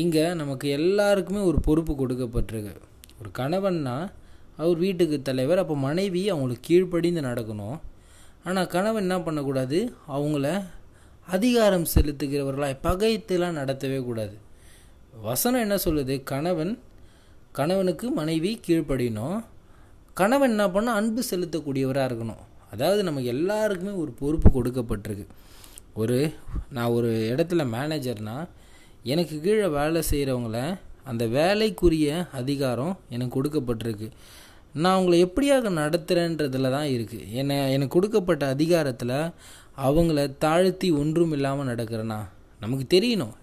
இங்கே நமக்கு எல்லாருக்குமே ஒரு பொறுப்பு கொடுக்கப்பட்டிருக்கு. ஒரு கணவன்னா அவர் வீட்டுக்கு தலைவர் அப்போ மனைவி அவங்களுக்கு கீழ்ப்படிந்து நடக்கணும். ஆனால் கணவன் என்ன பண்ணக்கூடாது? அவங்கள அதிகாரம் செலுத்துகிறவர்களாய் பகைத்துலாம் நடத்தவே கூடாது. வசனம் என்ன சொல்லுது? கணவன் கணவனுக்கு மனைவி கீழ்ப்படியணும். கணவன் என்ன பண்ணால் அன்பு செலுத்தக்கூடியவராக இருக்கணும். அதாவது நமக்கு எல்லாருக்குமே ஒரு பொறுப்பு கொடுக்கப்பட்டிருக்கு. ஒரு நான் ஒரு இடத்துல மேனேஜர்னால் எனக்கு கீழே வேலை செய்கிறவங்கள அந்த வேலைக்குரிய அதிகாரம் எனக்கு கொடுக்கப்பட்டிருக்கு. நான் அவங்கள எப்படியாக நடத்துகிறேன்றதுல தான் இருக்குது என்னை எனக்கு கொடுக்கப்பட்ட அதிகாரத்தில் அவங்கள தாழ்த்தி ஒன்றும் இல்லாமல் நடக்கிறேன்னா நமக்கு தெரியணும்.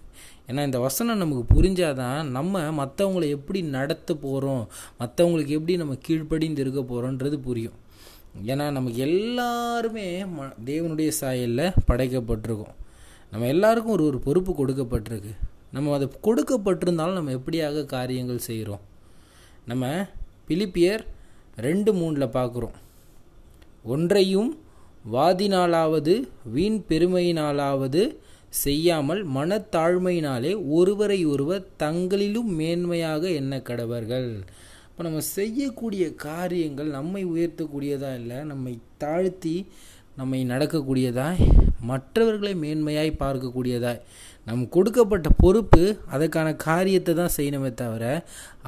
ஏன்னா இந்த வசனம் நமக்கு புரிஞ்சாதான் நம்ம மற்றவங்கள எப்படி நடத்த போகிறோம் மற்றவங்களுக்கு எப்படி நம்ம கீழ்ப்படிந்து இருக்க போகிறோன்றது புரியும். ஏன்னா நமக்கு எல்லாருமே ம தேவனுடைய சாயலில் படைக்கப்பட்டிருக்கோம். நம்ம எல்லாருக்கும் ஒரு ஒரு பொறுப்பு கொடுக்கப்பட்டிருக்கு. நம்ம அது கொடுக்கப்பட்டிருந்தாலும் நம்ம எப்படியாக காரியங்கள் செய்கிறோம்? நம்ம பிலிப்பியர் ரெண்டு மூணில் பார்க்குறோம். ஒன்றையும் வாதினாலாவது வீண் பெருமையினாலாவது செய்யாமல் மனத்தாழ்மையினாலே ஒருவரை ஒருவர் தங்களிலும் மேன்மையாக எண்ண கடவர்கள். இப்போ நம்ம செய்யக்கூடிய காரியங்கள் நம்மை உயர்த்தக்கூடியதா இல்லை நம்மை தாழ்த்தி நம்மை நடக்கக்கூடியதா மற்றவர்களை மேன்மையாய் பார்க்கக்கூடியதாய். நம் கொடுக்கப்பட்ட பொறுப்பு அதற்கான காரியத்தை தான் செய்யணுமே தவிர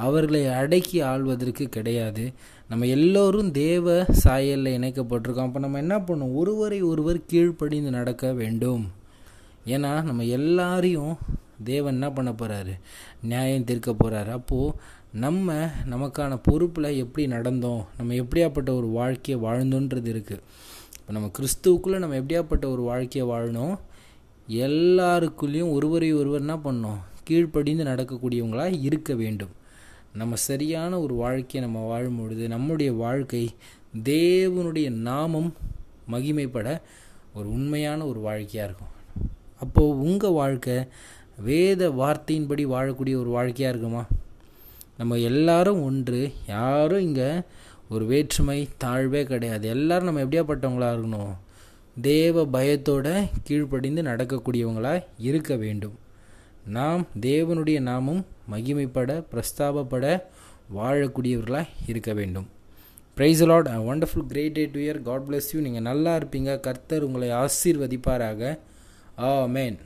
அவர்களை அடக்கி ஆள்வதற்கு கிடையாது. நம்ம எல்லோரும் தேவ சாயலில் இணைக்கப்பட்டிருக்கோம். அப்போ நம்ம என்ன பண்ணணும் ஒருவரை ஒருவர் கீழ்ப்படிந்து நடக்க வேண்டும். ஏன்னா நம்ம எல்லாரையும் தேவன் என்ன பண்ண போகிறாரு நியாயம் தீர்க்க போகிறாரு அப்போது நம்ம நமக்கான பொறுப்பில் எப்படி நடந்தோம்? நம்ம எப்படியாப்பட்ட ஒரு வாழ்க்கையை வாழ்ந்தோன்றது இருக்குது இப்போ நம்ம கிறிஸ்துவுக்குள்ளே நம்ம எப்படியாப்பட்ட ஒரு வாழ்க்கையை வாழணும்? எல்லாருக்குள்ளேயும் ஒருவரை ஒருவர் என்ன பண்ணோம் கீழ்ப்படிந்து நடக்கக்கூடியவங்களாக இருக்க வேண்டும். நம்ம சரியான ஒரு வாழ்க்கையை நம்ம வாழும் பொழுது நம்முடைய வாழ்க்கை தேவனுடைய நாமம் மகிமைப்பட ஒரு உண்மையான ஒரு வாழ்க்கையாக இருக்கும். அப்போது உங்கள் வாழ்க்கை வேத வார்த்தையின்படி வாழக்கூடிய ஒரு வாழ்க்கையாக இருக்குமா? நம்ம எல்லாரும் ஒன்று யாரும் இங்கே ஒரு வேற்றுமை தாழ்வே கிடையாது. எல்லாரும் நம்ம எப்படியாப்பட்டவங்களாக இருக்கணும்? தேவ பயத்தோட கீழ்ப்படிந்து நடக்கக்கூடியவங்களாக இருக்க வேண்டும். நாம் தேவனுடைய நாமும் மகிமைப்பட பிரஸ்தாபப்பட வாழக்கூடியவர்களாக இருக்க வேண்டும். Praise lord a wonderful great day to year God bless you நீங்கள் நல்லா இருப்பீங்க. கர்த்தர் உங்களை ஆசீர்வதிப்பாராக. ஆ மேன்